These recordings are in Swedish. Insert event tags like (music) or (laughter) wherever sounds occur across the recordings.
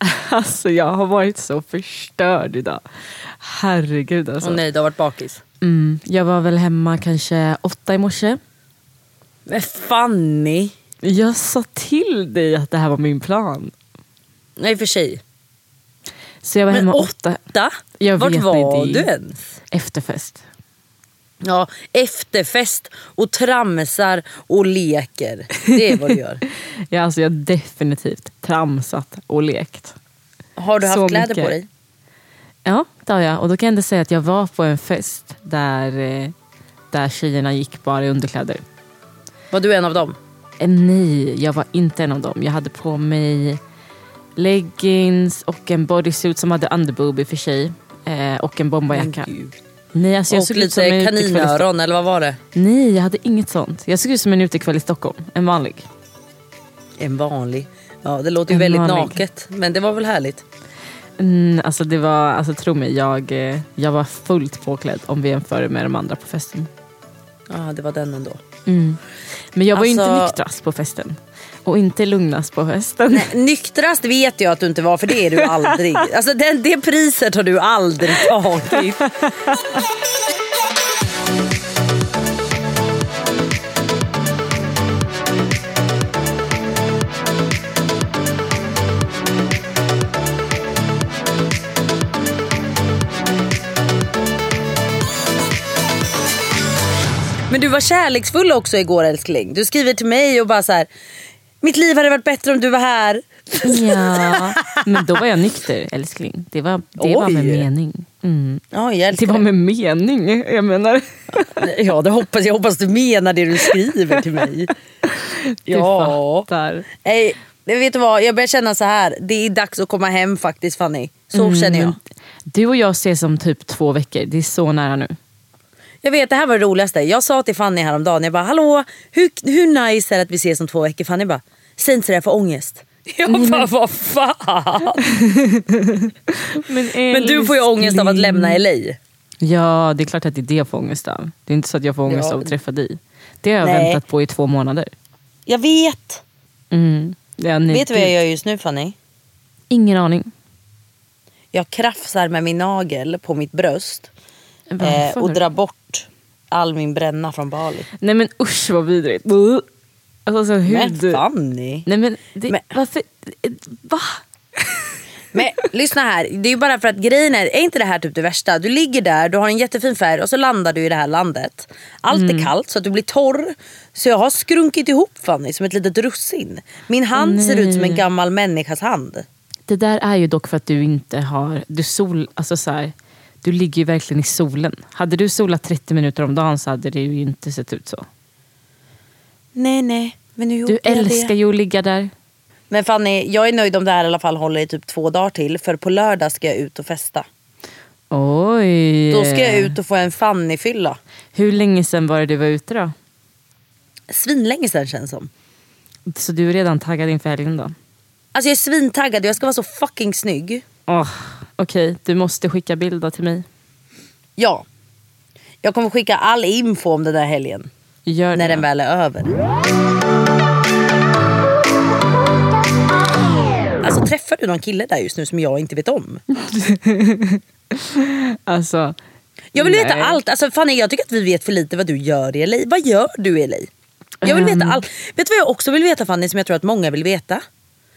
(laughs) Alltså jag har varit så förstörd idag. Herregud alltså. Åh nej, du har varit bakis. Mm, jag var väl hemma kanske åtta i morse. Men Fanny. Jag sa till dig att det här var min plan. Nej för sig. Så jag var Men hemma åtta. åtta? Jag Vart vet var inte. du ens? Efterfest. Ja, efterfest och tramsar och leker. Det är vad du gör. (laughs) Ja, alltså jag har definitivt tramsat och lekt. Har du haft Så kläder mycket. på dig? Ja, det har jag. Och då kan jag ändå säga att jag var på en fest där, eh, där tjejerna gick bara i underkläder. Var du en av dem? Eh, Nej, jag var inte en av dem. Jag hade på mig leggings och en bodysuit som hade underboob i och för sig. Eh, och en bomberjacka. Men gud. Nej, alltså jag och såg ut som en lite Stockholm. kaninöron eller vad var det? Nej, jag hade inget sånt. Jag såg ut som en utekväll i Stockholm. En vanlig. En vanlig. Ja, det låter ju En väldigt vanlig. naket. Men det var väl härligt? Mm, alltså det var, alltså tro mig, jag, eh, jag var fullt påklädd om vi jämför med de andra på festen. Ja, det var den ändå. Men jag var ju inte Alltså- nyktrast på festen. Och inte lugnast på festen. Nej, nyktrast vet jag att du inte var för det är du aldrig. (laughs) Alltså det, det priset har du aldrig tagit. Men du var kärleksfull också igår älskling. Du skriver till mig och bara så här. Mitt liv hade varit bättre om du var här. Ja, (laughs) men då var jag nykter älskling. Det var, det var med Oj. mening. Mm. Ja, jag Det var med mening, jag menar. (laughs) Ja, det hoppas jag. hoppas du menar det du skriver till mig. (laughs) Du ja. fattar. Nej, det vet du vad? Jag börjar känna så här. Det är dags att komma hem faktiskt Fanny. Så känner jag. Du och jag ses om typ två veckor. Det är så nära nu. Jag vet, det här var det roligaste. Jag sa till Fanny häromdagen, jag bara hallå, hur, hur nice är det att vi ses om två veckor? Fanny bara, säg inte sådär jag får ångest. (laughs) Jag bara, vad fan? (laughs) Men, Men du får ju ångest av att lämna LA. Ja, det är klart att det är det jag får ångest av. Det är inte så att jag får ångest Ja. av att träffa dig. Det har jag Nej. väntat på i två månader. Jag vet. Mm. Ja, nej, Vet du vad jag gud. gör just nu Fanny? Ingen aning. Jag krafsar med min nagel på mitt bröst eh, och drar bort all min bränna från Bali. Nej men usch vad vidrigt. Alltså så Men hud... Fanny. Nej men, det, Men- varför? Va? (laughs) Men lyssna här, det är ju bara för att grejen är, är inte det här typ det värsta? Du ligger där, du har en jättefin färg och så landar du i det här landet. Allt Mm. är kallt så att du blir torr. Så jag har skrunkit ihop Fanny som ett litet russin. Min hand ser ut som en gammal människas hand. Det där är ju dock för att du inte har... Du, sol, alltså så här, du ligger ju verkligen i solen. Hade du solat 30 minuter om dagen så hade det ju inte sett ut så. Nej nej, Du älskar ju att ligga där. Men Fanny, jag är nöjd om det här i alla fall håller i typ två dagar till. För på lördag ska jag ut och festa. Oj. Då ska jag ut och få en Fanny-fylla. Hur länge sedan var det du var ute då? svinlänge sedan känns som. Så du är redan taggad inför helgen då? Alltså jag är svintaggad jag ska vara så fucking snygg. Oh, Okej, du måste skicka bilder till mig. Ja. Jag kommer skicka all info om den där helgen. Gör När det. den väl är över. Träffar du någon kille där just nu som jag inte vet om? (laughs) Alltså, Jag vill veta Nej. allt. Alltså Fanny jag tycker att vi vet för lite vad du gör i LA. Vad gör du i LA? Jag vill veta Ehm. allt. Vet du vad jag också vill veta Fanny som jag tror att många vill veta?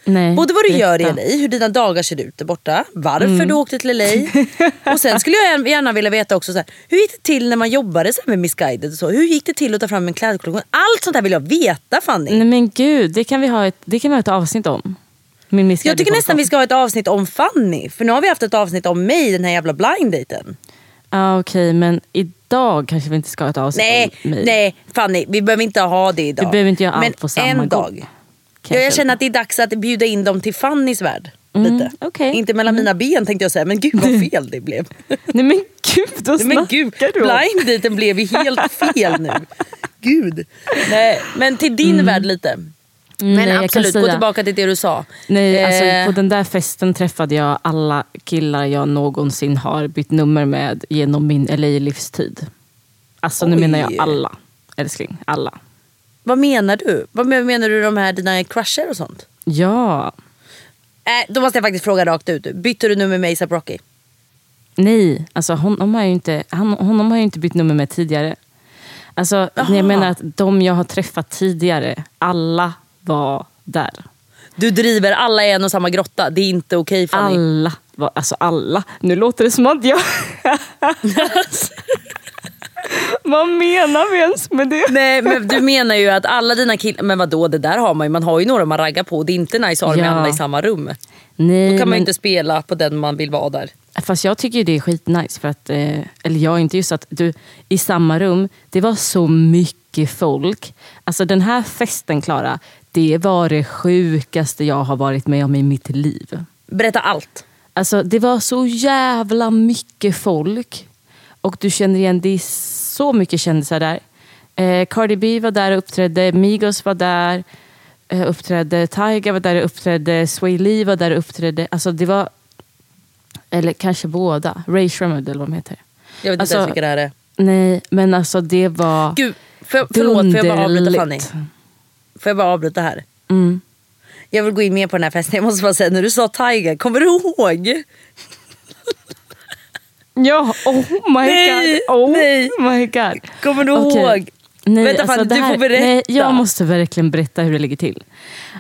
nej. Både vad du gör i. LA, hur dina dagar ser ut där borta, varför Mm. du åkte till LA. och sen skulle jag gärna vilja veta också så här, hur gick det till när man jobbade så med Missguided och så? Hur gick det till att ta fram en klädkollektion? Allt sånt här vill jag veta Fanny. Nej men gud, det kan vi ha ett, det kan vi ha ett avsnitt om. Min Jag tycker nästan vi ska ha ett avsnitt om Fanny. För nu har vi haft ett avsnitt om mig, den här jävla blind daten. Ja okej, men idag kanske vi inte ska ha ett avsnitt Nej, om mig. nej Fanny, vi behöver inte ha det idag. Vi behöver inte göra allt Men på samma en gång. dag. kan Ja, jag känner att det är dags att bjuda in dem till Fannys värld. Mm, Lite. okej. Inte mellan mina ben tänkte jag säga, men gud vad fel det blev. (laughs) Nej men gud, vad Nej, men gud, snackar du om? blind daten blev ju helt fel nu. (laughs) Gud. Nej, men till din värld lite. Men Mm. nej, jag kan absolut, gå tillbaka till det du sa. Nej, alltså, Eh, på den där festen träffade jag alla killar jag någonsin har bytt nummer med genom min LA-livstid. Alltså nu Oj. menar jag alla, älskling. Alla. Vad menar du? Vad men- menar du de här dina crusher och sånt? Ja. Äh, då måste jag faktiskt fråga rakt ut. Bytte du nummer med ASAP Rocky? Nej, alltså honom har, jag ju inte, han, honom har jag inte bytt nummer med tidigare. Alltså, jag menar att de jag har träffat tidigare, alla var där. Du driver alla i en och samma grotta. Det är inte okej Fanny. Alla. var- Alltså alla. Nu låter det som att jag... (laughs) Vad menar vi ens med det? Nej men du menar ju att alla dina killar, men vadå det där har man ju. Man har ju några man raggar på. Det är inte nice att ha dem Ja. alla i samma rum. Nej, Då kan man men- ju inte spela på den man vill vara där. Fast jag tycker det är skitnice. För att, eh, eller jag inte just att du, i samma rum, det var så mycket folk. Alltså den här festen Klara, det var det sjukaste jag har varit med om i mitt liv. Berätta allt. Alltså det var så jävla mycket folk. Och du känner igen, det är så mycket kändisar där. Eh, Cardi B var där och uppträdde, Migos var där eh, uppträdde, Tyga var där och uppträdde, Sway Lee var där och uppträdde. Alltså det var, eller kanske båda, Ray Shremmerd eller vad de heter. Jag vet inte Alltså, ens vilka det här är. Nej, men alltså det var Gud, för, förlåt får jag bara avbryta Fanny? Får jag bara avbryta här? Mm. Jag vill gå in mer på den här festen. Jag måste bara säga, när du sa Tiger, kommer du ihåg? (laughs) Ja, oh my Nej, god. Oh nej. my god. Kommer du Okej. ihåg? Nej, Vänta alltså det du här- får berätta. Nej, jag måste verkligen berätta hur det ligger till.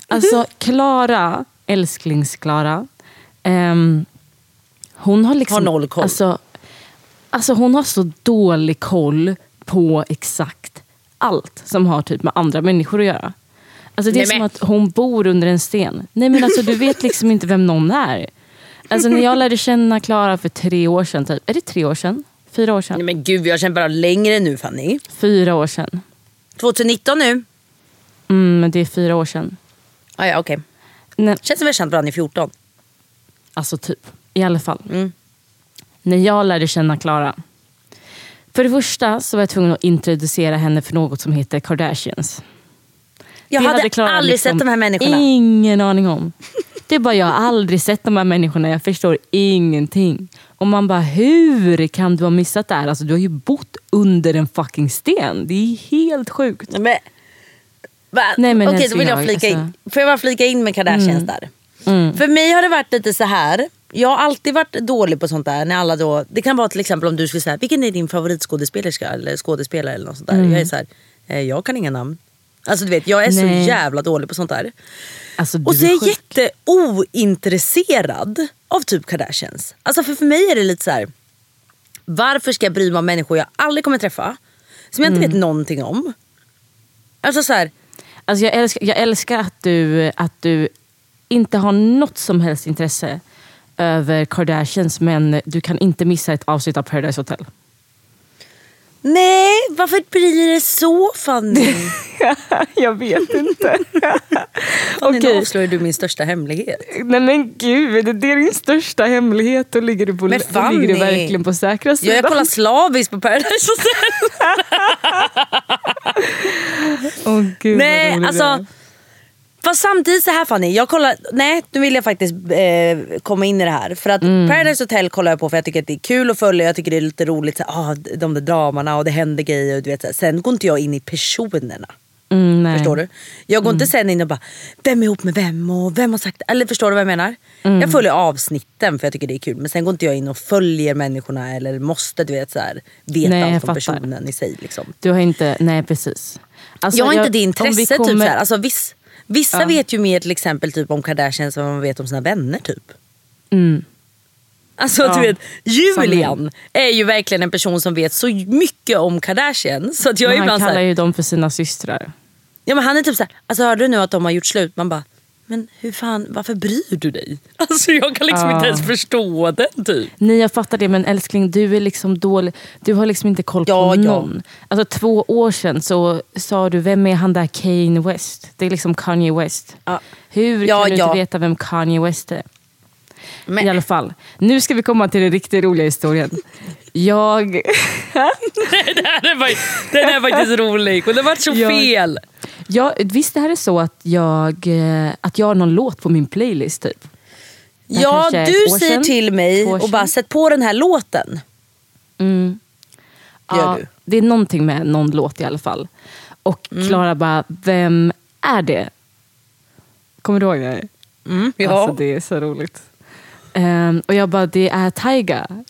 Alltså Klara, älsklings-Klara, ehm, hon har liksom... Har noll koll. Alltså, alltså hon har så dålig koll på exakt allt som har typ med andra människor att göra. Alltså det är Nej, som men- att hon bor under en sten. Nej men alltså du vet liksom inte vem någon är. Alltså när jag lärde känna Klara för tre år sedan, typ. är det tre år sedan? Fyra år sedan? Nej, men gud, jag känner bara längre nu Fanny. Fyra år sedan. 2019 nu. Mm, men det är fyra år sedan. Ah, ja, okej. Nej, Känns som vi har känt varandra i 14. alltså typ. I alla fall. Mm. När jag lärde känna Klara. För det första så var jag tvungen att introducera henne för något som heter Kardashians. Jag Det hade Klara aldrig liksom sett de här människorna. Ingen aning om. Det är bara jag har aldrig sett de här människorna. Jag förstår ingenting. Och man bara, hur kan du ha missat det här? Alltså, du har ju bott under en fucking sten. Det är helt sjukt. Nej, Men, va? Nej, men Okej, då vill jag, flika in. alltså- Får jag bara flika in med Kardashians där? Mm. För mig har det varit lite så här. Jag har alltid varit dålig på sånt där. När alla då, det kan vara till exempel om du skulle säga vilken är din favoritskådespelerska eller skådespelare eller något sånt där. Jag är så här, eh, jag kan inga namn. Alltså du vet, jag är så. Nej. jävla dålig på sånt där. Alltså, Och så är jag jätteointresserad av typ Kardashians. Alltså för, för mig är det lite så här. Varför ska jag bry mig om människor jag aldrig kommer träffa? Som jag inte Mm. vet någonting om. Alltså så här, Alltså jag, älskar, jag älskar att du, att du inte har något som helst intresse över Kardashians men du kan inte missa ett avsnitt av Paradise Hotel. Nej, varför blir det så Fanny? (laughs) jag vet inte. (laughs) Fanny nu avslöjar du min största hemlighet. Nej men gud, det är din största hemlighet. Då ligger du, på, Men då ligger du Fanny! verkligen på säkra sidan. jag kollar slaviskt på Paradise Hotel. (laughs) Åh gud vad Nej, rolig du alltså. är. Fast samtidigt så här Fanny, jag kollar, nej nu vill jag faktiskt eh, komma in i det här. För att Mm. Paradise Hotel kollar jag på för jag tycker att det är kul att följa, jag tycker det är lite roligt, så, ah, de där dramarna och det händer grejer. Och du vet, så. Sen går inte jag in i personerna. Mm. Förstår du? Jag går inte sen in och bara, vem är ihop med vem och vem har sagt Eller förstår du vad jag menar? Mm. Jag följer avsnitten för jag tycker det är kul. Men sen går inte jag in och följer människorna eller måste du vet, så här, veta Nej, jag allt om fattar. personen i sig. Liksom. Du har inte, nej precis. Alltså, jag har inte det vi intresset. Typ, kommer- så här. Alltså, viss, vissa Ja. vet ju mer till exempel typ, om Kardashians än vad man vet om sina vänner. typ. Mm. Alltså Ja, du vet, Julian är ju verkligen en person som vet så mycket om Kardashian. Så att jag är Men han ibland kallar här, ju dem för sina systrar. ja, men han är typ såhär, alltså hörde du nu att de har gjort slut? Man bara, men hur fan, varför bryr du dig? (laughs) Alltså jag kan liksom Ja. inte ens förstå den typ. Nej jag fattar det men älskling du är liksom dålig. Du har liksom inte koll på Ja, ja. någon. Alltså två år sedan så sa du vem är han där Kanye West? Det är liksom Kanye West. Ja. Hur Ja, kan du ja. inte veta vem Kanye West är? Men, I alla fall. Nu ska vi komma till den riktigt roliga historien. Jag... (laughs) det här är, fakt- den är faktiskt rolig och det var så Jag- fel. Jag visst är det så att jag, eh, att jag har någon låt på min playlist typ? Här Ja, är du säger sedan, till mig och bara sätt på den här låten. Mm. Gör Ja, du? det är någonting med någon låt i alla fall. Och Mm. Klara bara, vem är det? Kommer du ihåg det? Mm, ja. Alltså det är så roligt. Ehm, och jag bara, det är Taiga. (laughs)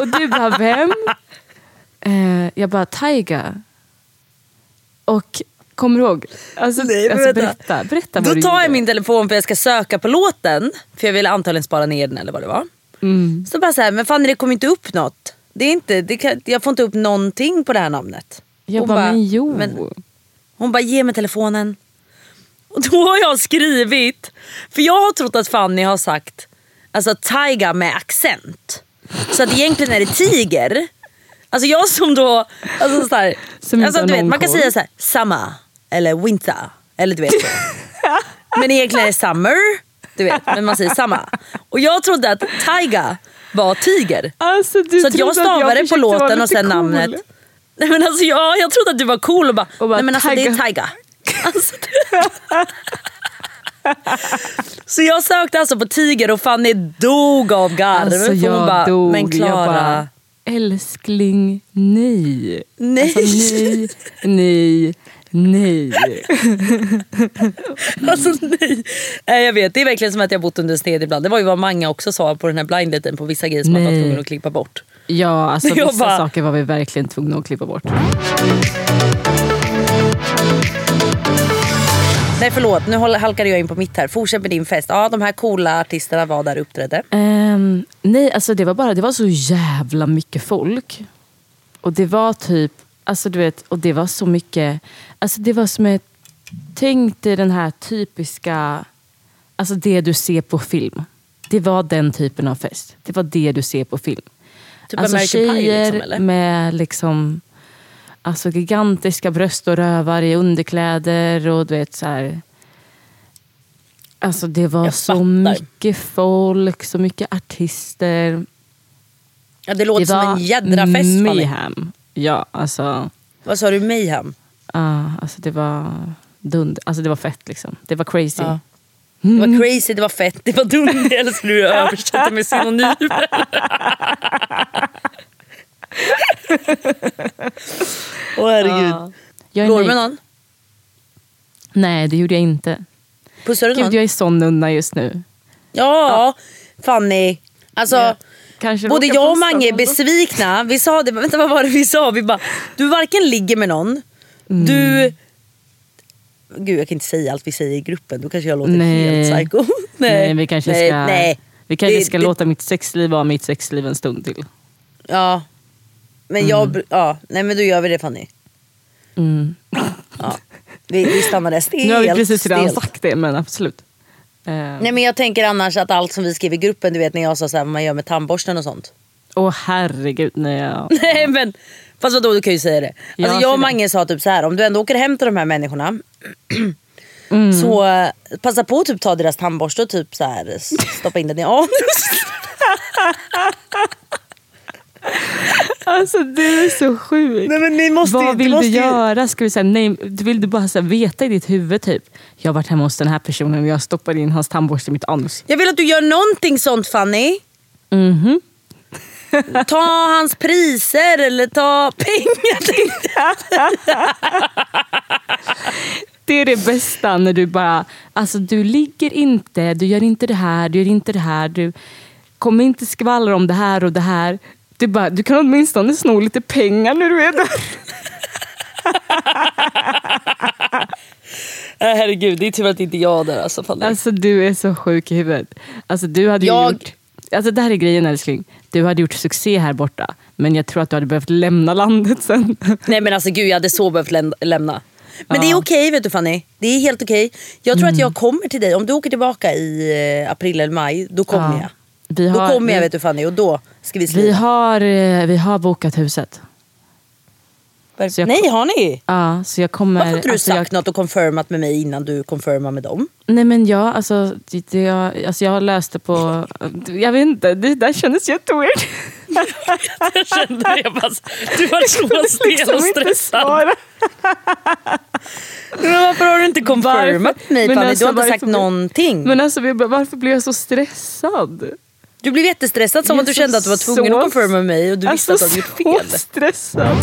och du bara, vem? Eh, jag bara, Taiga. Och kommer du ihåg? Alltså, Nej, alltså, berätta, berätta vad Då du tar jag min telefon för jag ska söka på låten. För jag vill antagligen spara ner den eller vad det var. Mm. Så bara så här, men fan det kommer inte upp något. Det är inte, det kan, jag får inte upp någonting på det här namnet. Jag Hon bara, men jo. men- Hon bara, ge mig telefonen. Och då har jag skrivit, för jag har trott att Fanny har sagt alltså taiga med accent. Så att egentligen är det tiger. Alltså jag som då, alltså så här, (laughs) Som alltså du vet, man kan säga så här, summer eller winter. Eller du vet så. (laughs) Men egentligen är det summer, du vet, men man säger summer. Och jag trodde att taiga var tiger. Alltså, Så att jag stavade på försökte vara låten och sen cool. namnet. Nej, men alltså, jag, jag trodde att du var cool och bara, Och bara, nej men alltså det är Taiga. Taiga. Alltså, (laughs) så jag sökte alltså på tiger och Fanny dog av garv. Alltså jag bara, dog. Men Jag Klara. Älskling, nej. Nej. Alltså, nej, nej, nej. Alltså nej. nej. Jag vet, det är verkligen som att jag bott under en sten ibland. Det var ju vad Manga också sa på den här blinddaten på vissa grejer som man var Nej. tvungen att klippa bort. Ja, alltså (laughs) Jag vissa bara- saker var vi verkligen tvungna att klippa bort. Nej förlåt, nu halkade jag in på mitt här. Fortsätt med din fest. Ja, de här coola artisterna var där och uppträdde. Ehm, nej, alltså det var bara det var så jävla mycket folk. Och det var typ, alltså du vet, och det var så mycket, alltså det var som ett, tänk dig den här typiska, alltså det du ser på film. Det var den typen av fest. Det var det du ser på film. Typ alltså American Pie tjejer liksom, eller? med liksom, alltså gigantiska bröst och rövar i underkläder och du vet så här. Alltså det var så mycket folk, så mycket artister. Ja, det låter det som en jädra fest mayhem. Ja, alltså, Vad sa du, mayhem? ja, alltså det var dund, alltså det var fett liksom. Det var crazy. Ja. Det var crazy, det var fett, det var dumt. (laughs) Eller så du översätta med synonymer. (laughs) Åh herregud. Ja. Jag du med någon? Nej, det gjorde jag inte. Pussade du Gud, någon? jag är sån nunna just nu. Ja, Fanny. Alltså, Ja. Kanske både jag och Mange är besvikna. Vi sa det, vänta vad var det vi sa? Vi bara, du varken ligger med någon, du... Gud jag kan inte säga allt vi säger i gruppen, då kanske jag låter Nej. helt psycho. (laughs) Nej, vi kanske nej, ska, nej. Vi kanske ska det- låta mitt sexliv vara mitt sexliv en stund till. Ja. Men jag, ja, nej men då gör vi det Fanny. Mm. Ja. Vi, vi stannar där stelt. (laughs) Nu har vi precis redan stelt. sagt det, men absolut. Eh, Nej men jag tänker annars att allt som vi skrev i gruppen, du vet när jag sa så här, vad man gör med tandborsten och sånt. Åh herregud, (laughs) nej. jag- Nej men, fast vadå du kan ju säga det. Alltså, säg jag och. Mange sa typ så här, om du ändå åker hem till de här människorna Mm. så eh, passa på att typ ta deras tandborste och typ så här, stoppa in den i anus. (laughs) Alltså du är så sjuk. Nej, men ni måste Vad du vill måste du ju- göra? Ska vi säga nej? Vill du bara så här, veta i ditt huvud typ. Jag har varit hemma hos den här personen och jag stoppar in hans tandborste i mitt anus. Jag vill att du gör någonting sånt Fanny. Mhm. (laughs) Ta hans priser eller ta pengar. Det är det bästa när du bara, alltså du ligger inte, du gör inte det här, du gör inte det här, du kommer inte skvallra om det här och det här. Du, bara, du kan åtminstone sno lite pengar när du är där. Nej, (laughs) herregud, det är tur att inte jag där alltså. Alltså du är så sjuk i huvudet. Alltså du hade Jag- gjort, alltså det här är grejen älskling. Du hade gjort succé här borta. Men jag tror att du hade behövt lämna landet sen. (laughs) Nej men alltså gud jag hade så behövt läm- lämna. Men det är okej vet du Fanny. Det är helt okej. Jag tror att jag kommer till dig. Om du åker tillbaka i eh, april eller maj, då kommer Ja. jag. Vi har, då kommer jag vi, vet du Fanny och då ska vi vi, slita. har, eh, vi har bokat huset. jag- Nej har ni? Ja, så jag kommer... Varför har inte du alltså, sagt jag, något och confirmat med mig innan du confirmar med dem? Nej men jag, alltså, det, jag, alltså jag löste på... Jag vet inte, det där kändes jätteweird. (laughs) Jag kände det. Jag bara, du var så stel och stressad. Men varför har du inte confirmat Varför? mig Fanny? alltså, du har inte sagt någonting. Men alltså vi varför blev jag så stressad? Du blev jättestressad som att du kände att du var tvungen så- att confirma med mig och du visste alltså, att du hade gjort fel. så stressad.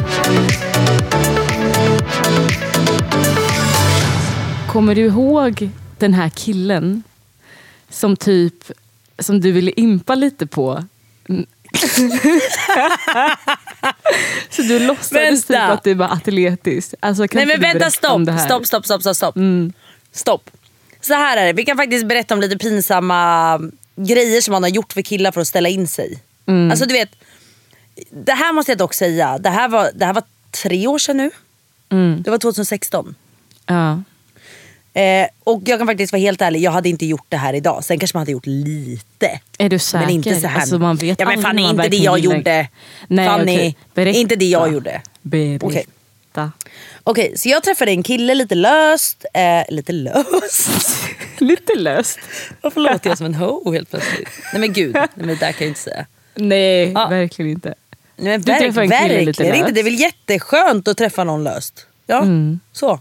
Kommer du ihåg den här killen som typ som du ville impa lite på? Mm. (laughs) så du låtsades typ att du var atletisk. Alltså, kan Nej men vänta stopp, om det här? Mm. stopp, stopp, stopp, stopp, stopp. Stopp. Så här är det, vi kan faktiskt berätta om lite pinsamma grejer som man har gjort för killar för att ställa in sig. Mm. Alltså du vet, det här måste jag dock säga, det här var, det här var tre år sedan nu. Mm. Det var 2016. Ja. Eh, och jag kan faktiskt vara helt ärlig, jag hade inte gjort det här idag. Sen kanske man hade gjort lite. Är du säker? Men inte så här. Alltså, man vet ja, men Fanny, inte det jag gjorde. Nej, Fanny. Berätta. inte det jag gjorde. Berätta. Okej. Okej, så jag träffade en kille lite löst. Eh, lite löst? (laughs) Lite löst. Varför låter jag som en ho helt plötsligt? Nej men gud, nej, men det där kan jag inte säga. Nej, Ja. verkligen inte. Nej, men Du verk, träffar en kille verkligen lite inte. löst. Det är väl jätteskönt att träffa någon löst. Ja, Mm. så.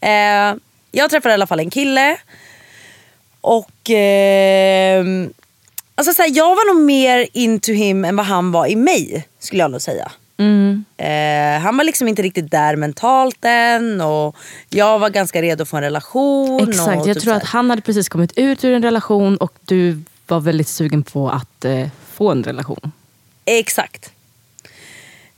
Eh, jag träffade i alla fall en kille. Och ehm, alltså, så här, jag var nog mer into him än vad han var i mig. Skulle jag nog säga. Mm. Eh, han var liksom inte riktigt där mentalt än. Och jag var ganska redo för en relation. Exakt, och jag typ tror att här- han hade precis kommit ut ur en relation och du var väldigt sugen på att eh, få en relation. Exakt.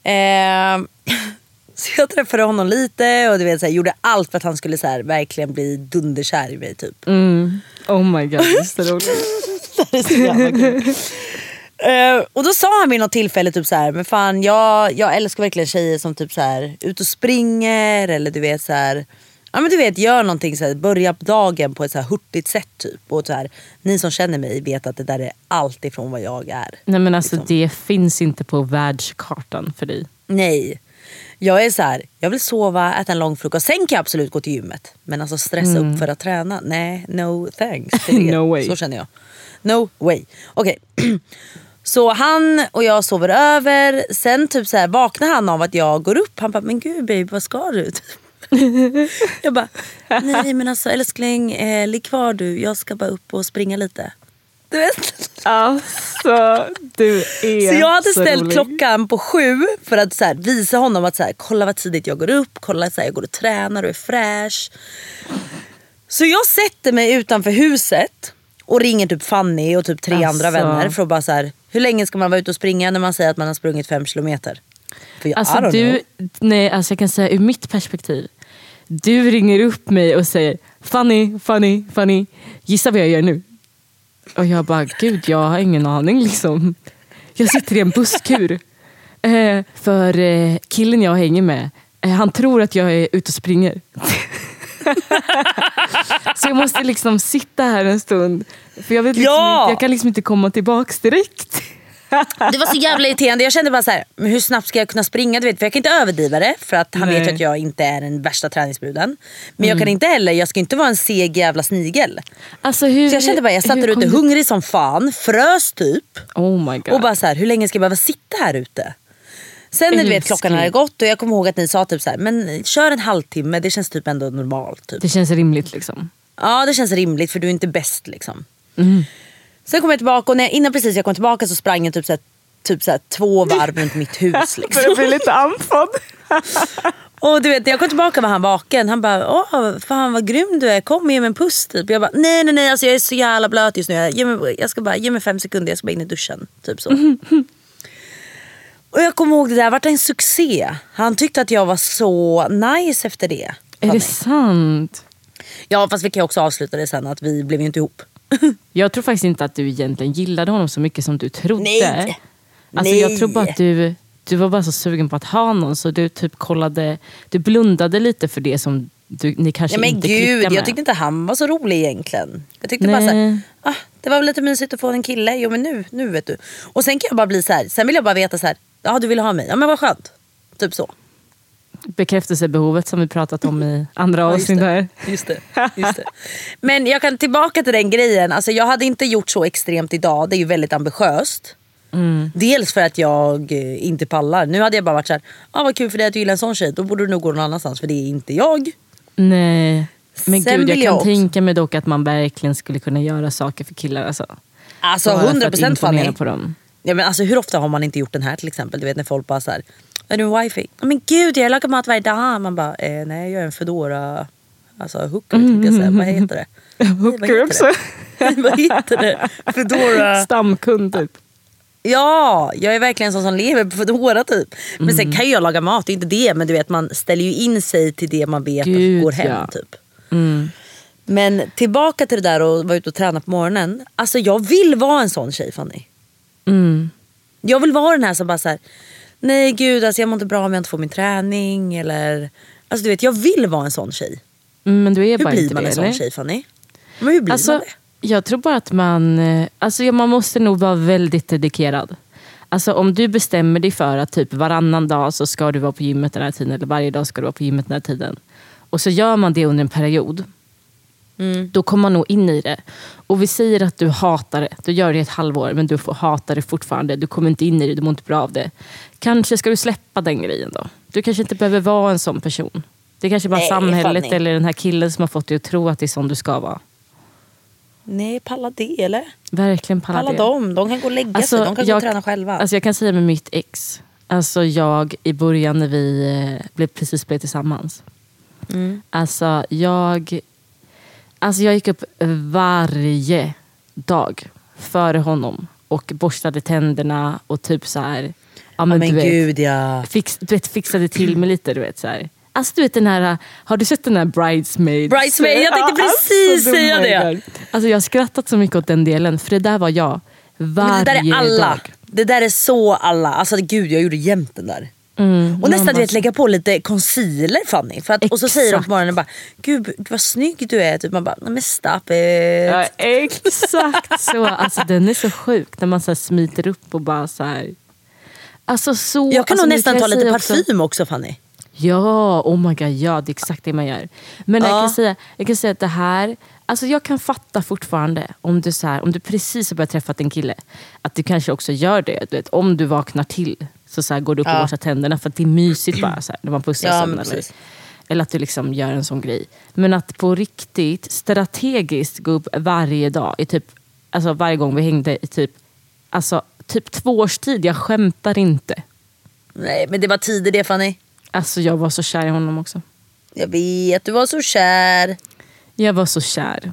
Ehm, (laughs) så jag träffade honom lite och du vet, så här, gjorde allt för att han skulle så här, verkligen bli dunderkär i mig. Typ. Mm. Oh my god, det är så roligt. (laughs) Det är så jävla kul. Eh, och då sa han vid något tillfälle typ så här, men fan jag, jag älskar verkligen tjejer som typ så här, ut och springer eller du vet så här, ja men du vet gör någonting så här, börja dagen på ett så här hurtigt sätt typ. Och så här, ni som känner mig vet att det där är allt ifrån vad jag är. Nej men alltså Liksom. det finns inte på världskartan för dig. Nej. Jag är så här, jag vill sova, äta en lång frukost. Sen kan jag absolut gå till gymmet. Men alltså stressa upp för att träna, nej no thanks. (laughs) Mm. No way. Så känner jag. No way. Okej. (clears throat) Så han och jag sover över. Sen typ så här, vaknar han av att jag går upp. Han bara, men gud babe vad ska du? (laughs) jag bara, nej men alltså älskling, eh, ligg kvar du. Jag ska bara upp och springa lite. Du vet? Alltså du är Så jag hade så ställt rolig. klockan på sju för att så här, visa honom att så här, kolla vad tidigt jag går upp, kolla så här, jag går och tränar och är fräsch. Så jag sätter mig utanför huset och ringer typ Fanny och typ tre Alltså. andra vänner för att bara så här, hur länge ska man vara ute och springa när man säger att man har sprungit fem kilometer? För jag, Alltså du, know. nej alltså jag kan säga ur mitt perspektiv. Du ringer upp mig och säger Fanny, Fanny, Fanny, gissa vad jag gör nu? Och jag bara, gud jag har ingen aning liksom. Jag sitter i en busskur. Eh, för eh, killen jag hänger med, eh, han tror att jag är ute och springer. (laughs) Så jag måste liksom sitta här en stund. För jag, vet liksom Ja! inte, jag kan liksom inte komma tillbaks direkt. Det var så jävla irriterande. Jag kände bara så här, men hur snabbt ska jag kunna springa? Du vet, för jag kan inte överdriva det för att han Nej. vet ju att jag inte är den värsta träningsbruden. Men jag kan inte heller, jag ska inte vara en seg jävla snigel. Alltså, hur, Så jag kände bara, jag satt där ute du- hungrig som fan, frös typ. Oh my god. Och bara så här, hur länge ska jag behöva sitta här ute? Sen när du vet klockan hade gått och jag kommer ihåg att ni sa typ så här, men kör en halvtimme, det känns typ ändå normalt. Typ. Det känns rimligt liksom. Ja det känns rimligt för du är inte bäst liksom. Mm. Sen kom jag tillbaka och när, innan precis jag kom tillbaka så sprang jag typ, så här, typ så här, två varv runt mitt hus. (laughs) Liksom. bli lite andfådd. (laughs) Och du vet när jag kom tillbaka var han vaken. Han bara åh fan vad grym du är, kom ge mig en puss typ. Jag bara nej nej nej alltså, jag är så jävla blöt just nu. Jag, ge mig, jag ska bara ge mig fem sekunder, jag ska bara in i duschen. Typ så. Och jag kommer ihåg det där vart en succé. Han tyckte att jag var så nice efter det. Är det sant? Ja fast vi kan ju också avsluta det sen att vi blev ju inte ihop. (laughs) Jag tror faktiskt inte att du egentligen gillade honom så mycket som du trodde. Nej. Alltså, Nej. Jag tror bara att du, du var bara så sugen på att ha någon så du typ kollade, du blundade lite för det som du, ni kanske Ja, men inte gud, klickar med. jag tyckte inte han var så rolig egentligen. Jag tyckte bara Nej. såhär, ah, det var väl lite mysigt att få en kille. Jo men nu, nu vet du. Och sen kan jag bara bli så här. sen vill jag bara veta så här. Ja du vill ha mig, ja men vad skönt. Typ så. Bekräftelsebehovet som vi pratat om i andra Ja, avsnitt här. Just det, just det. Men jag kan tillbaka till den grejen. Alltså, jag hade inte gjort så extremt idag. Det är ju väldigt ambitiöst. Mm. Dels för att jag eh, inte pallar. Nu hade jag bara varit såhär, ah, vad kul för dig att du gillar en sån tjej. Då borde du nog gå någon annanstans för det är inte jag. Nej. Men Sen gud, jag vill kan jag också- tänka mig dock att man verkligen skulle kunna göra saker för killar. Alltså, Alltså Bara för att 100% imponera Fanny. Ja, men alltså, hur ofta har man inte gjort den här till exempel? Du vet när folk bara såhär, är du en wifi? Men gud jag lagar mat varje dag. Man bara, eh, nej jag är en Foodora Alltså hooker tänkte jag säga. Vad heter det? (laughs) Hooker också. (laughs) Vad heter det? Foodora. Stamkund typ. Ja, jag är verkligen sån som lever på Foodora typ. Men Mm. sen kan jag laga mat, det är inte det. Men du vet man ställer ju in sig till det man vet Gud, går hem. ja. Typ. Mm. Men tillbaka till det där och vara ute och träna på morgonen. Alltså jag vill vara en sån tjej Fanny. Mm. Jag vill vara den här som bara så här, nej gud alltså jag mår inte bra om jag inte får min träning. Eller, alltså du vet jag vill vara en sån tjej. Mm, Men du är Hur bara blir inte man det en sån eller? tjej Fanny? Men hur blir man Alltså, det? jag tror bara att man, eh, alltså, man måste nog vara väldigt dedikerad. Alltså, om du bestämmer dig för att typ varannan dag så ska du vara på gymmet den här tiden eller varje dag ska du vara på gymmet den här tiden. Och så gör man det under en period. Mm. Då kommer man nog in i det. Och vi säger att du hatar det. Du gör det i ett halvår men du får hata det fortfarande. Du kommer inte in i det, du mår inte bra av det. Kanske ska du släppa den grejen då. Du kanske inte behöver vara en sån person. Det är kanske bara Nej, samhället eller den här killen som har fått dig att tro att det är sån du ska vara. Nej palla det eller? Verkligen palla, Palla det. dem, de kan gå och lägga sig, de kan gå och träna själva. Alltså jag kan säga med mitt ex. Alltså jag i början när vi eh, blev, precis blev tillsammans. Mm. Alltså jag, alltså jag gick upp varje dag före honom och borstade tänderna och typ så här. Ja, men men du vet, gud ja. fix, du vet, fixade till mig lite. Du vet, så här. Alltså du vet den här, har du sett den här Bridesmaids? Bridesmaid, jag tänkte Ja, precis alltså, säga oh my det. Alltså jag har skrattat så mycket åt den delen för det där var jag. Men Varje det där är alla. dag. Det där är så alla. Alltså gud jag gjorde jämt den där. Mm, Och nästan du vet, lägga på lite concealer Fanny. För att, och så säger de på morgonen bara, gud vad snygg du är. Typ, man bara, men stop it. Ja, exakt (laughs) så. Alltså, den är så sjuk när man så smiter upp och bara så här. Alltså, så, jag kan alltså, nog nästan jag ta lite säga också- parfym också Fanny. Ja, oh my god, ja det är exakt det man gör. Men jag, Ja. kan säga, jag kan säga att det här, alltså jag kan fatta fortfarande om du, så här, om du precis har börjat träffa en kille, att du kanske också gör det. Du vet, om du vaknar till så, så här, går du upp och Ja. borstar tänderna för att det är mysigt bara så här, när man pussar Ja, sömn. men Eller, eller att du liksom gör en sån grej. Men att på riktigt strategiskt gå upp varje dag, i typ, alltså varje gång vi hängde i typ, alltså, typ två års tid, jag skämtar inte. Nej men det var tider det Fanny. Alltså jag var så kär i honom också. Jag vet, du var så kär. Jag var så kär.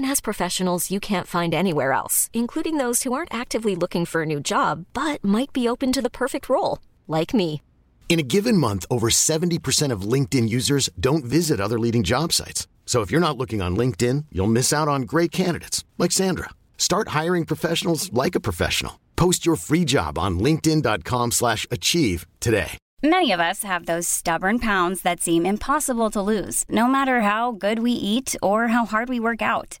has professionals you can't find anywhere else, including those who aren't actively looking for a new job but might be open to the perfect role, like me. In a given month, over 70% of LinkedIn users don't visit other leading job sites. So if you're not looking on LinkedIn, you'll miss out on great candidates like Sandra. Start hiring professionals like a professional. Post your free job on linkedin.com/achieve slash achieve today. Many of us have those stubborn pounds that seem impossible to lose, no matter how good we eat or how hard we work out.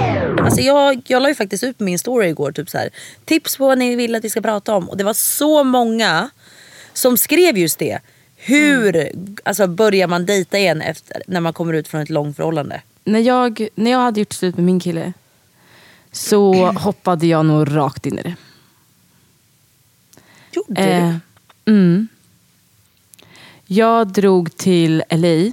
Alltså jag, jag la ju faktiskt ut min story igår. Typ så här, tips på vad ni vill att vi ska prata om. Och det var så många som skrev just det. Hur alltså, börjar man dejta igen efter, när man kommer ut från ett långt förhållande? När jag, när jag hade gjort slut med min kille så (clears throat) hoppade jag nog rakt in i det. Gjorde Eh, mm. Jag drog till LA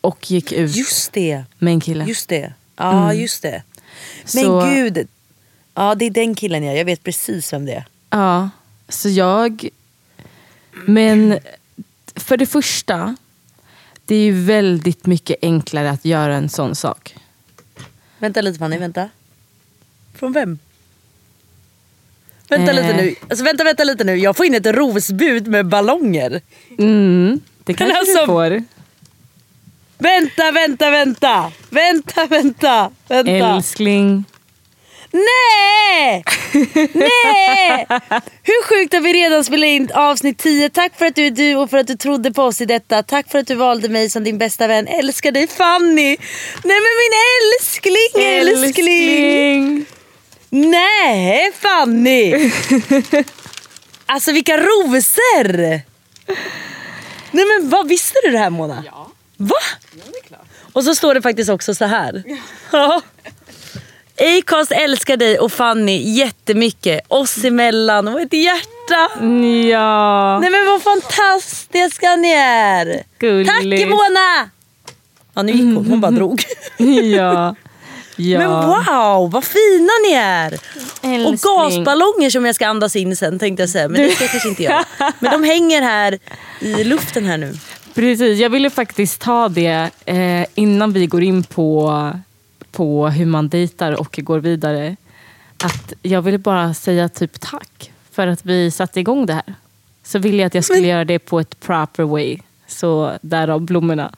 och gick ut du? Just det. med en kille. Just det. Ja, just det. Men Så- gud. Ja, det är den killen ja. Jag vet precis vem det är. Ja, så jag... Men för det första, det är ju väldigt mycket enklare att göra en sån sak. Vänta lite Fanny, vänta. Från vem? Vänta Eh. lite nu. Alltså, vänta, vänta lite nu. Jag får in ett rosbud med ballonger. Mm, det kanske alltså- du får. Vänta, vänta, vänta. Vänta, vänta. Vänta. Älskling. Nej! Nej! Hur sjukt har vi redan spelat in avsnitt 10? Tack för att du är du och för att du trodde på oss i detta. Tack för att du valde mig som din bästa vän. Älskar dig Fanny. Nej men min älskling, älskling. Nej Fanny. (laughs) Alltså vilka rosor. Nej men vad visste du det här Mona? Ja. Va? Ja det är klart. Och så står det faktiskt också så här. Ja. Acast älskar dig och Fanny jättemycket. Oss emellan och ett hjärta. Ja, Nej men vad fantastiska ni är. Gulligt. Tack Mona! Ja nu gick hon, hon bara drog. (laughs) ja. ja. Men wow vad fina ni är. Och Älskling. gasballonger som jag ska andas in sen tänkte jag säga. Men det ska jag kanske inte göra. (laughs) Men de hänger här i luften här nu. Precis, jag ville faktiskt ta det eh, innan vi går in på, på hur man dejtar och går vidare. Att jag ville bara säga typ tack för att vi satte igång det här. Så ville jag att jag skulle göra det på ett proper way. Så därav blommorna.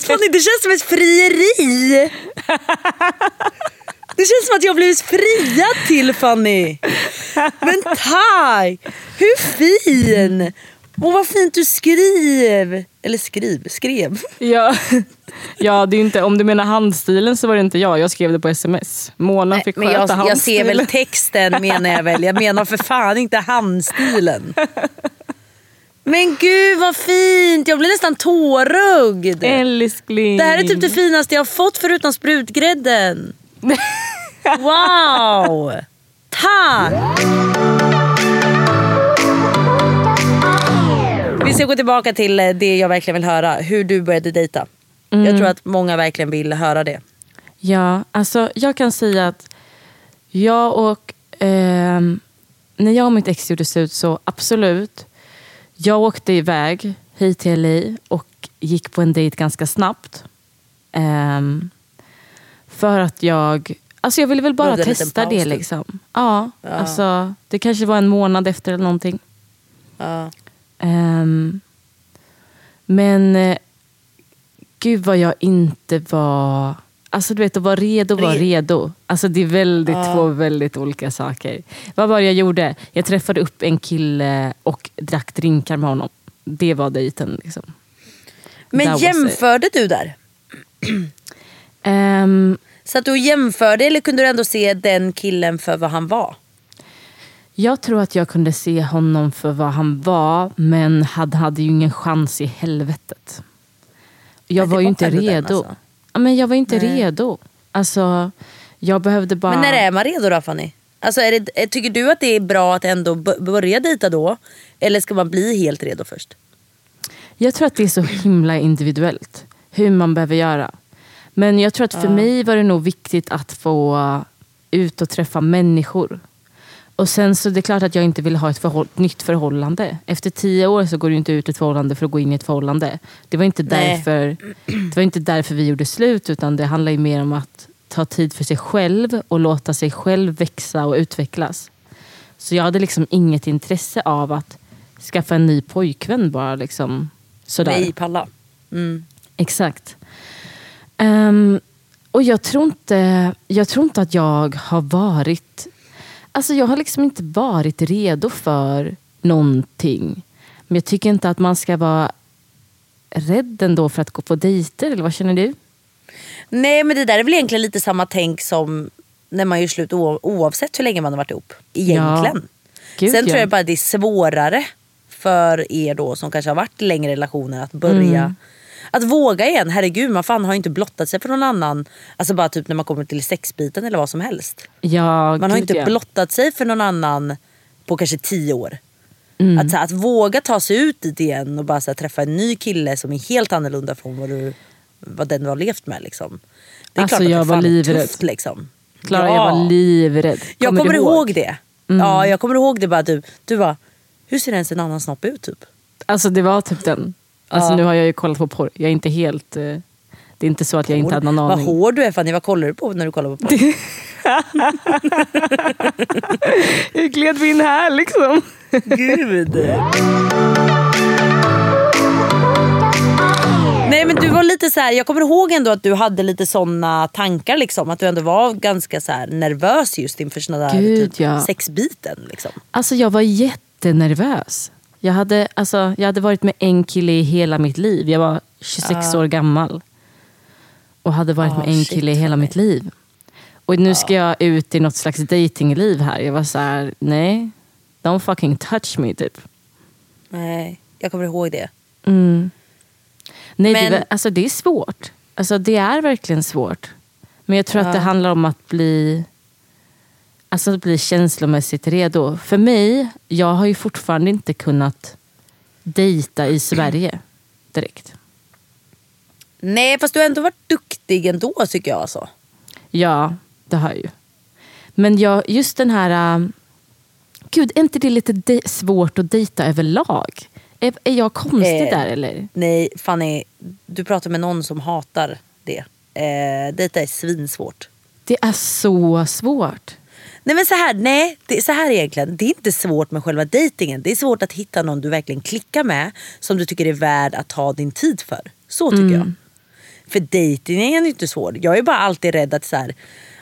Fanny det känns som ett frieri. Det känns som att jag blivit friad till Fanny. Men tack! Hur fin! Och vad fint du skrev. Eller skriv, skrev. Ja, (laughs) ja det är inte, om du menar handstilen så var det inte jag. Jag skrev det på sms. Mona fick Men sköta jag, jag ser handstilen. väl texten menar jag väl. Jag menar för fan inte handstilen. (laughs) Men gud vad fint! Jag blir nästan tårögd. Älskling. Det här är typ det finaste jag har fått förutom sprutgrädden. (laughs) Wow! Tack! Vi ska gå tillbaka till eh, det jag verkligen vill höra. Hur du började dejta. Jag tror att många verkligen vill höra det. Ja, alltså jag kan säga att jag och... ehm, när jag och mitt ex gjorde slut så absolut. Jag åkte iväg hit till LA och gick på en dejt ganska snabbt. Ehm, för att jag... Alltså jag ville väl bara liten testa paus, det. typ. Liksom. Ja, Alltså, det kanske var en månad efter eller någonting. Ja. Ehm, men eh, gud vad jag inte var... Alltså du vet, att vara redo var Re- redo. Alltså det är väldigt, två väldigt olika saker. Vad var det jag gjorde? Jag träffade upp en kille och drack drinkar med honom. Det var dejten. Liksom. Men That jämförde du där? Ehm, Så att du jämförde eller kunde du ändå se den killen för vad han var? Jag tror att jag kunde se honom för vad han var, men han hade ju ingen chans i helvetet. Jag var ju inte redo. alltså. Ja, men jag var inte Nej. redo. Alltså, jag behövde bara... Men när är man redo då Fanny? Alltså är det, tycker du att det är bra att ändå börja dejta då? Eller ska man bli helt redo först? Jag tror att det är så himla individuellt hur man behöver göra. Men jag tror att för mig var det nog viktigt att få ut och träffa människor. Och sen så det är klart att jag inte vill ha ett förhåll- nytt förhållande. Efter tio år så går du inte ut ett förhållande för att gå in i ett förhållande. Det var inte Nej. därför, det var inte därför vi gjorde slut utan det handlar ju mer om att ta tid för sig själv och låta sig själv växa och utvecklas. Så jag hade liksom inget intresse av att skaffa en ny pojkvän bara liksom sådär. Nej, palla. Mm. Exakt. Ehm, och jag tror, inte, jag tror inte att jag har varit... Alltså jag har liksom inte varit redo för någonting. Men jag tycker inte att man ska vara rädd ändå för att gå på dejter. Eller vad känner du? Nej men det där är väl egentligen lite samma tänk som när man gör slut oavsett hur länge man har varit ihop. Egentligen. Gud, Sen ja. tror jag bara det är svårare för er då som kanske har varit i längre relationer att börja Mm. Att våga igen, herregud man fan har ju inte blottat sig för någon annan. Alltså bara typ när man kommer till sexbiten eller vad som helst. Ja, Man har inte ja. blottat sig för någon annan på kanske tio år. Mm. Att, så här, att våga ta sig ut dit igen och bara här, träffa en ny kille som är helt annorlunda från vad, du, vad den du har levt med. Liksom. Det är Alltså, klart att jag det var livrädd. tufft. Liksom. Klara, jag var livrädd. Jag kommer du ihåg, det. Mm. Ja, jag kommer ihåg det bara du, du bara, hur ser ens en annan snopp ut typ? Alltså det var typ den. Alltså Ja. nu har jag ju kollat på porr. Jag är inte helt... eh, Det är inte så att jag inte hade någon Vad aning. hård du är Fanny, vad kollar du på när du kollar på porr? (laughs) Jag gled mig in här liksom. Gud. Nej men du var lite så här, jag kommer ihåg ändå att du hade lite såna tankar liksom. Att du ändå var ganska så nervös just inför såna där Gud, typ, ja. sexbiten. Liksom. Alltså jag var jättenervös. Jag hade, alltså, jag hade varit med en kille i hela mitt liv. Jag var 26 år gammal. Och hade varit Ah, med en shit, kille i hela mitt liv. Och nu ska jag ut i något slags datingliv här. Jag var så här, nej. Don't fucking touch me typ. Nej, jag kommer ihåg det. Mm. Nej, Men- det, alltså, det är svårt. Alltså, det är verkligen svårt. Men jag tror att det handlar om att bli, alltså, att bli känslomässigt redo. För mig, jag har ju fortfarande inte kunnat dejta i Sverige direkt. Nej fast du har ändå varit duktig ändå tycker jag. Alltså. Ja, det har jag ju. Men jag, just den här... äh, Gud, är inte det lite de- svårt att dejta överlag? Är, är jag konstig Eh, där eller? Nej Fanny, du pratar med någon som hatar det. Eh, dejta är svinsvårt. Det är så svårt. Nej men så här, nej, det så här egentligen. Det är inte svårt med själva dejtingen. Det är svårt att hitta någon du verkligen klickar med. Som du tycker är värd att ta din tid för. Så tycker jag. För dejtingen är ju inte svår. Jag är bara alltid rädd att så här,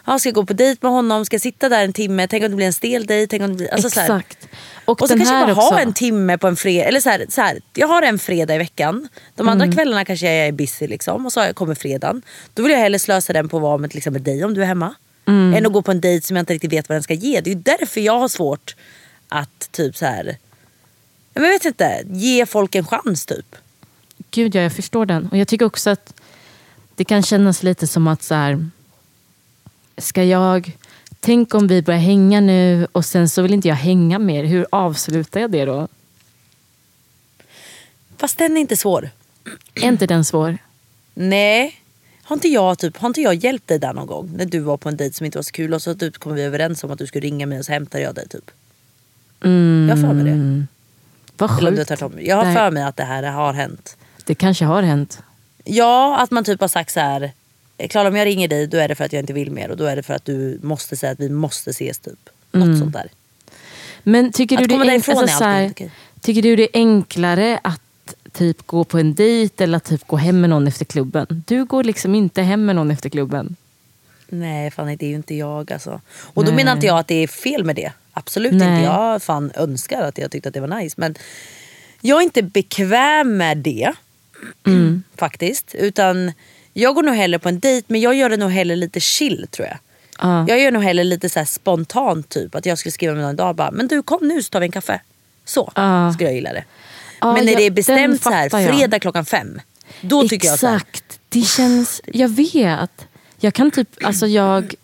ja, ska jag gå på dejt med honom, ska jag sitta där en timme, tänk om det blir en stel dejt. Tänk om det blir, alltså. Exakt. Och, Och så kanske här bara också. ha en timme på en fredag. Eller så här, så här, jag har en fredag i veckan. De andra kvällarna kanske jag är busy liksom. Och så jag- kommer fredagen. Då vill jag hellre slösa den på att vara med till exempel dig om du är hemma. Än att gå på en dejt som jag inte riktigt vet vad den ska ge. Det är ju därför jag har svårt att typ så här. Jag vet inte, ge folk en chans typ. Gud, ja, jag förstår den. Och jag tycker också att det kan kännas lite som att så här, ska jag... Tänk om vi börjar hänga nu och sen så vill inte jag hänga mer. Hur avslutar jag det då? Fast den är inte svår. Är inte den svår? Nej. Har inte, jag, typ, har inte jag hjälpt dig där någon gång? När du var på en dejt som inte var så kul och så typ kom vi överens om att du skulle ringa mig och så hämtade jag dig typ. Jag har för mig det. Vad du sjukt. Jag har Nej. för mig att det här har hänt. Det kanske har hänt. Ja, att man typ har sagt så här. Klara om jag ringer dig då är det för att jag inte vill mer och då är det för att du måste säga att vi måste ses typ. Något Mm. sånt där. Men tycker du, Att det komma är, alltså, är så här, tycker du det är enklare att typ gå på en dejt eller att typ gå hem med någon efter klubben? Du går liksom inte hem med någon efter klubben. Nej fan det är ju inte jag alltså. Och då Nej. menar inte jag att det är fel med det. Absolut Nej. inte. Jag fan önskar att jag tyckte att det var nice. Men jag är inte bekväm med det. Mm. (clears throat) Faktiskt. Utan jag går nog hellre på en dejt men jag gör det nog hellre lite chill tror jag. Ja. Jag gör nog hellre lite så här spontant typ. Att jag skulle skriva med någon idag bara, men du kom nu så tar vi en kaffe. Så Ja. skulle jag gilla det. Ja, men när ja, det är bestämt så här, jag. fredag klockan fem. Då tycker jag så här, Exakt. Det känns... Jag vet. Jag kan typ... Alltså jag...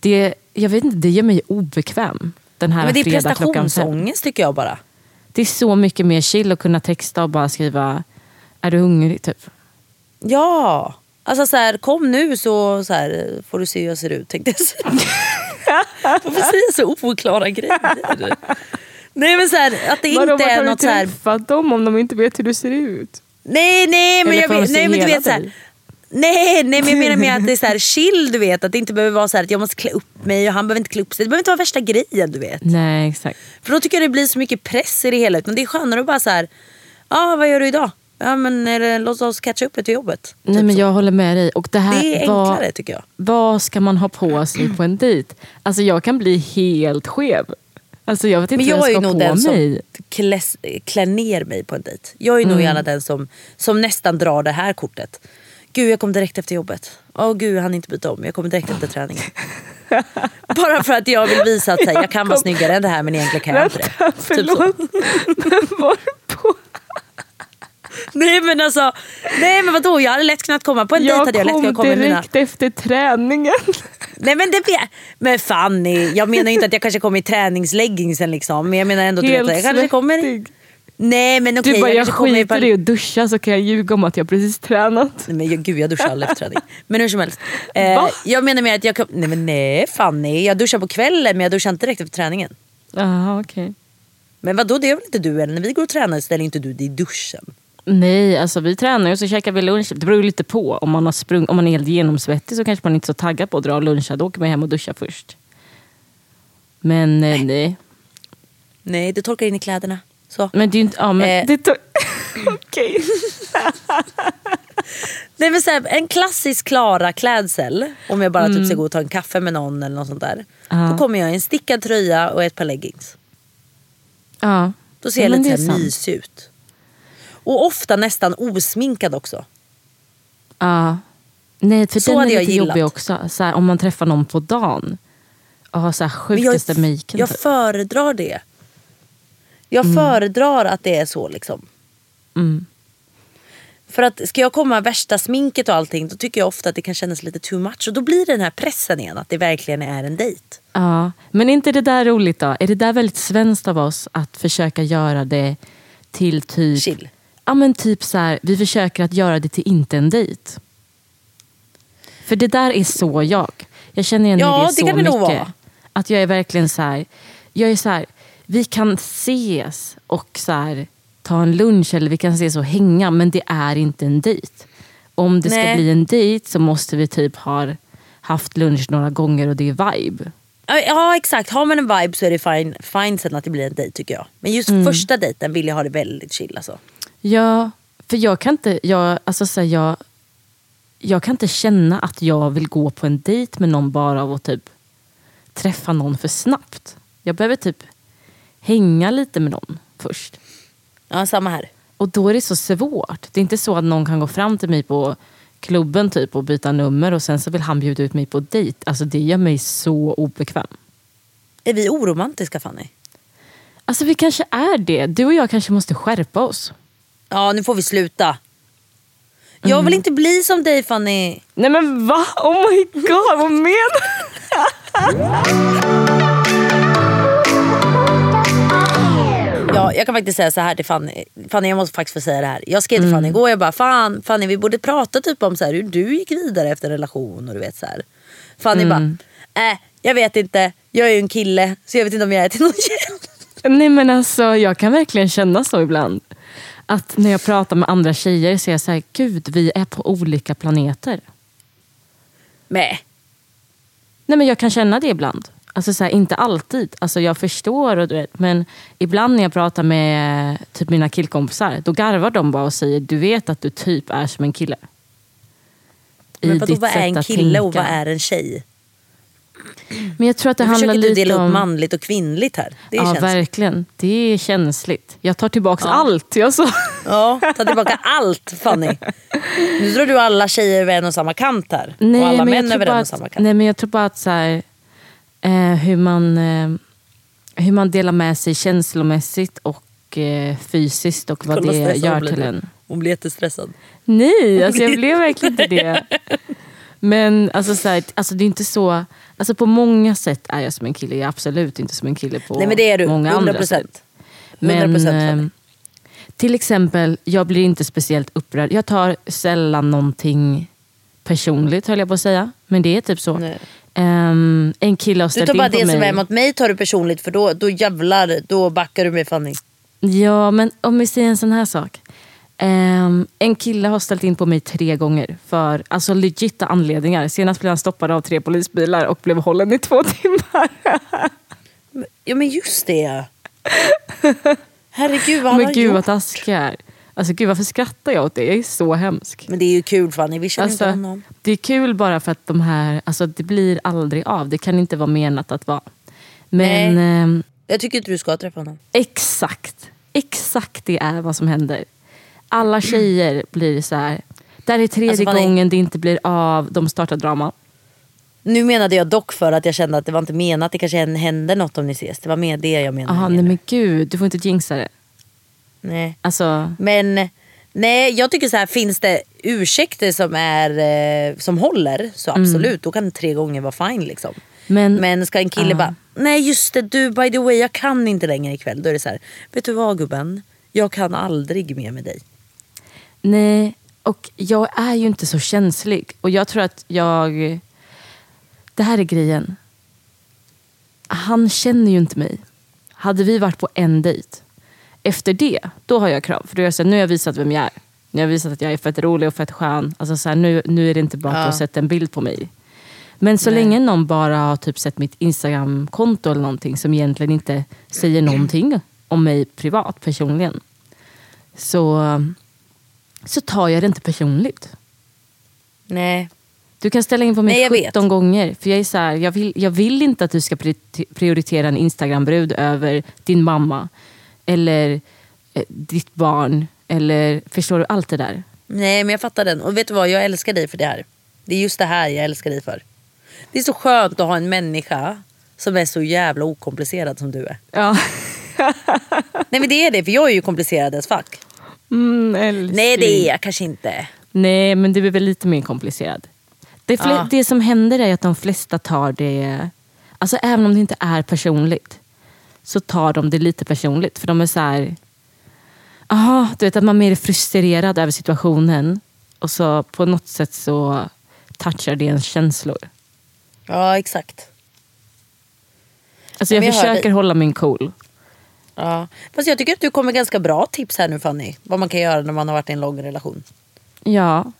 Det, jag vet inte, det gör mig obekväm. Den här men det är prestationsångest tycker jag bara. Det är så mycket mer chill att kunna texta och bara skriva Är du hungrig? Typ. Ja, alltså så här, kom nu så, så här, får du se hur jag ser ut tänkte jag säga. Varför (laughs) säger jag så oklara grejer? Nej men så här, att det Vadå, inte är något du så här. träffat dem om de inte vet hur du ser ut? Nej nej men Eller jag se nej, men du vet så här? Nej, nej men jag menar med att det är så här (laughs) chill du vet. Att det inte behöver vara så här att jag måste klä upp mig och han behöver inte klä upp sig. Det behöver inte vara värsta grejen du vet. Nej, exakt. För då tycker jag det blir så mycket press i det hela. Utan det är skönare att bara så här. Ja vad gör du idag? Ja men det, låt oss catcha upp lite till jobbet. Nej, Typ men så. jag håller med dig. Och det, här, Det är vad- enklare tycker jag. Vad ska man ha på sig på en dejt? Alltså jag kan bli helt skev. Alltså jag vet inte Men jag är jag ska nog på den mig. som klär ner mig på en dejt. Jag är nog gärna den som, som nästan drar det här kortet. Gud jag kom direkt efter jobbet. Åh gud jag hann inte byta om, jag kommer direkt efter träningen. (laughs) Bara för att jag vill visa att här, jag kan vara snyggare än det här men egentligen kan jag inte det. Vänta, Typ förlåt. (laughs) Men varpå? Nej men alltså, nej men vadå jag hade lätt kunnat komma på en dejt. Jag hade Jag lätt kom kunnat komma med mina... direkt efter träningen. Nej men det vet Men Fanny, jag menar inte att jag kanske kommer i träningsleggingsen liksom. Men jag menar ändå du Helt vet, jag kanske kommer... Nej men okej Du bara, jag i skiter i att duscha så kan jag ljuga om att jag precis tränat. Nej, men jag, gud jag duschar aldrig efter träning. Men hur som helst. (laughs) Eh, jag menar med att jag kom, nej men nej Fanny, jag duschar på kvällen men jag duschar inte direkt efter träningen. Jaha, okej. Men vadå det gör väl inte du eller? När vi går och tränar ställer inte du dig i duschen. Nej, alltså vi tränar och så käkar vi lunch. Det beror lite på. Om man, har sprung, om man är helt genomsvettig så kanske man inte är så taggad på att dra och luncha. Då åker man hem och duschar först. Men eh, nej. Nej du torkar in i kläderna. Så. Men det är ju inte... Ja, men Eh. det (laughs) Okej. (laughs) Nej, men så här, en klassisk Klara klädsel. Om jag bara typ ska gå och ta en kaffe med någon eller något sånt där. Mm. Ja. Då kommer jag i en stickad tröja och ett par leggings. Ja. Då ser Ja, jag lite mysig ut. Och ofta nästan osminkad också. Ja. Nej, för Så den är hade jag lite gillat. jobbig också. Så här, om man träffar någon på dagen och har så här Men jag, sjukaste maken. jag typ. föredrar det. Jag föredrar att det är så liksom. Mm. För att ska jag komma värsta sminket och allting då tycker jag ofta att det kan kännas lite too much. Och då blir det den här pressen igen att det verkligen är en dejt. Ja, men är inte det där roligt då? Är det där väldigt svenskt av oss att försöka göra det till typ... Chill. Ja men typ så här, vi försöker att göra det till inte en dejt. För det där är så jag. Jag känner igen Ja, mig i det det så mycket. vara. Att jag är verkligen så här, jag är så här, vi kan ses och så här, ta en lunch eller vi kan ses och hänga men det är inte en dejt. Om det ska Nej. bli en dejt så måste vi typ ha haft lunch några gånger och det är vibe. Ja, Ja exakt, har man en vibe så är det fine, fine sen att det blir en dejt tycker jag. Men just Mm. första dejten vill jag ha det väldigt chill alltså. Ja, för jag kan inte, jag, alltså så här, jag, jag kan inte känna att jag vill gå på en dejt med någon bara av att typ träffa någon för snabbt. Jag behöver typ hänga lite med någon först. Ja samma här. Och då är det så svårt. Det är inte så att någon kan gå fram till mig på klubben typ och byta nummer och sen så vill han bjuda ut mig på dejt. Alltså det gör mig så obekväm. Är vi oromantiska Fanny? Alltså vi kanske är det. Du och jag kanske måste skärpa oss. Ja nu får vi sluta. Jag Mm. vill inte bli som dig Fanny. Nej men va? Oh my god, vad menar? Ja, jag kan faktiskt säga så här till Fanny. Fanny jag måste faktiskt få säga det här. Jag skrev till Mm. Fanny igår jag bara fan Fanny vi borde prata typ om så här, hur du gick vidare efter en relation och du vet så här. Fanny Mm. bara, äh, jag vet inte. Jag är ju en kille så jag vet inte om jag är till någon hjälp. Nej men alltså jag kan verkligen känna så ibland. Att när jag pratar med andra tjejer så är jag så här, gud vi är på olika planeter. Nej. Nej men jag kan känna det ibland. Alltså så här, inte alltid. Alltså jag förstår, och du vet, men ibland när jag pratar med typ mina killkompisar, då garvar de bara och säger, du vet att du typ är som en kille. I Men vadå, vad är en kille och vad är en tjej? Men jag tror att det Nu handlar du lite dela upp om... manligt och kvinnligt här. Det är ja, känsligt. verkligen. Det är känsligt. Jag tar tillbaka allt jag sa. Ja, ta tillbaka allt Fanny. Nu drar du alla tjejer över en och samma kant här. Nej, och alla män över en och samma kant. Nej men jag tror bara att så här, eh, hur, man, eh, hur man delar med sig känslomässigt och eh, fysiskt och vad Kolla det gör till en. Hon blir jättestressad. Nej, alltså jag blev verkligen inte det. Men alltså, så här, alltså det är inte så... Alltså på många sätt är jag som en kille. Jag är absolut inte som en kille på Nej men det är du. många 100 andra sätt. procent. Men 100% eh, Fanny. till exempel, jag blir inte speciellt upprörd. Jag tar sällan någonting personligt höll jag på att säga. Men det är typ så. Ehm, en kille har Du ställt tar in bara på det mig. som är mot mig tar du personligt för då, då jävlar, då backar du mig Fanny. Ja, men om vi säger en sån här sak. Ehm, en kille har ställt in på mig tre gånger för alltså legita anledningar. Senast blev han stoppad av tre polisbilar och blev hållen i två (laughs) timmar. Ja men just det. Herregud vad han Men gud vad taskig jag är. Alltså gud varför skrattar jag åt det? Jag är så hemsk. Men det är ju kul Fanny, vi känner inte Alltså, honom. det är kul bara för att de här, alltså det blir aldrig av. Det kan inte vara menat att vara. Men Nej. ehm, Jag tycker inte du ska träffa honom. exakt, exakt det är vad som händer. Alla tjejer blir så här. Där är tredje Alltså, vad är- gången det inte blir av, de startar drama. Nu menade jag dock för att jag kände att det var inte menat, det kanske händer något om ni ses. Det var mer det jag menade. Aha, nej men gud, du får inte jinxa det. nej. Alltså, Men nej, jag tycker så här, finns det ursäkter som, är, eh, som håller så absolut, då kan tre gånger vara fine. Liksom. men, Men ska en kille Ja. bara, nej just det du by the way jag kan inte längre ikväll. Då är det så här, vet du vad gubben? Jag kan aldrig mer med dig. Nej. Och jag är ju inte så känslig. Och jag tror att jag... Det här är grejen. Han känner ju inte mig. Hade vi varit på en dejt, efter det, då har jag krav. För då är jag så här, nu har jag visat vem jag är. Nu har jag visat att jag är fett rolig och fett skön. Alltså så här, nu, nu är det inte bara att du Ja. har sett en bild på mig. Men så länge någon bara har typ sett mitt Instagram-konto eller någonting som egentligen inte säger någonting om mig privat, personligen. Så, så tar jag det inte personligt. Nej. Du kan ställa in på mig Nej, jag vet. 17 gånger. För jag är så här, jag vill, jag vill inte att du ska pri- prioritera en Instagram-brud över din mamma. Eller eh, ditt barn. Eller förstår du allt det där? Nej men jag fattar den. Och vet du vad, jag älskar dig för det här. Det är just det här jag älskar dig för. Det är så skönt att ha en människa som är så jävla okomplicerad som du är. Ja. Nej men det är det, för jag är ju komplicerad as fuck. Mm, älskling. Nej det är jag kanske inte. Nej, men du är väl lite mer komplicerad. Det, Ja. det som händer är att de flesta tar det, alltså även om det inte är personligt, så tar de det lite personligt. För de är så här, aha, du vet att man mer är frustrerad över situationen och så på något sätt så touchar det ens känslor. Ja exakt. Alltså jag jag försöker dig. hålla min cool. Ja. Fast jag tycker att du kommer ganska bra tips här nu Fanny. Vad man kan göra när man har varit i en lång relation. Ja.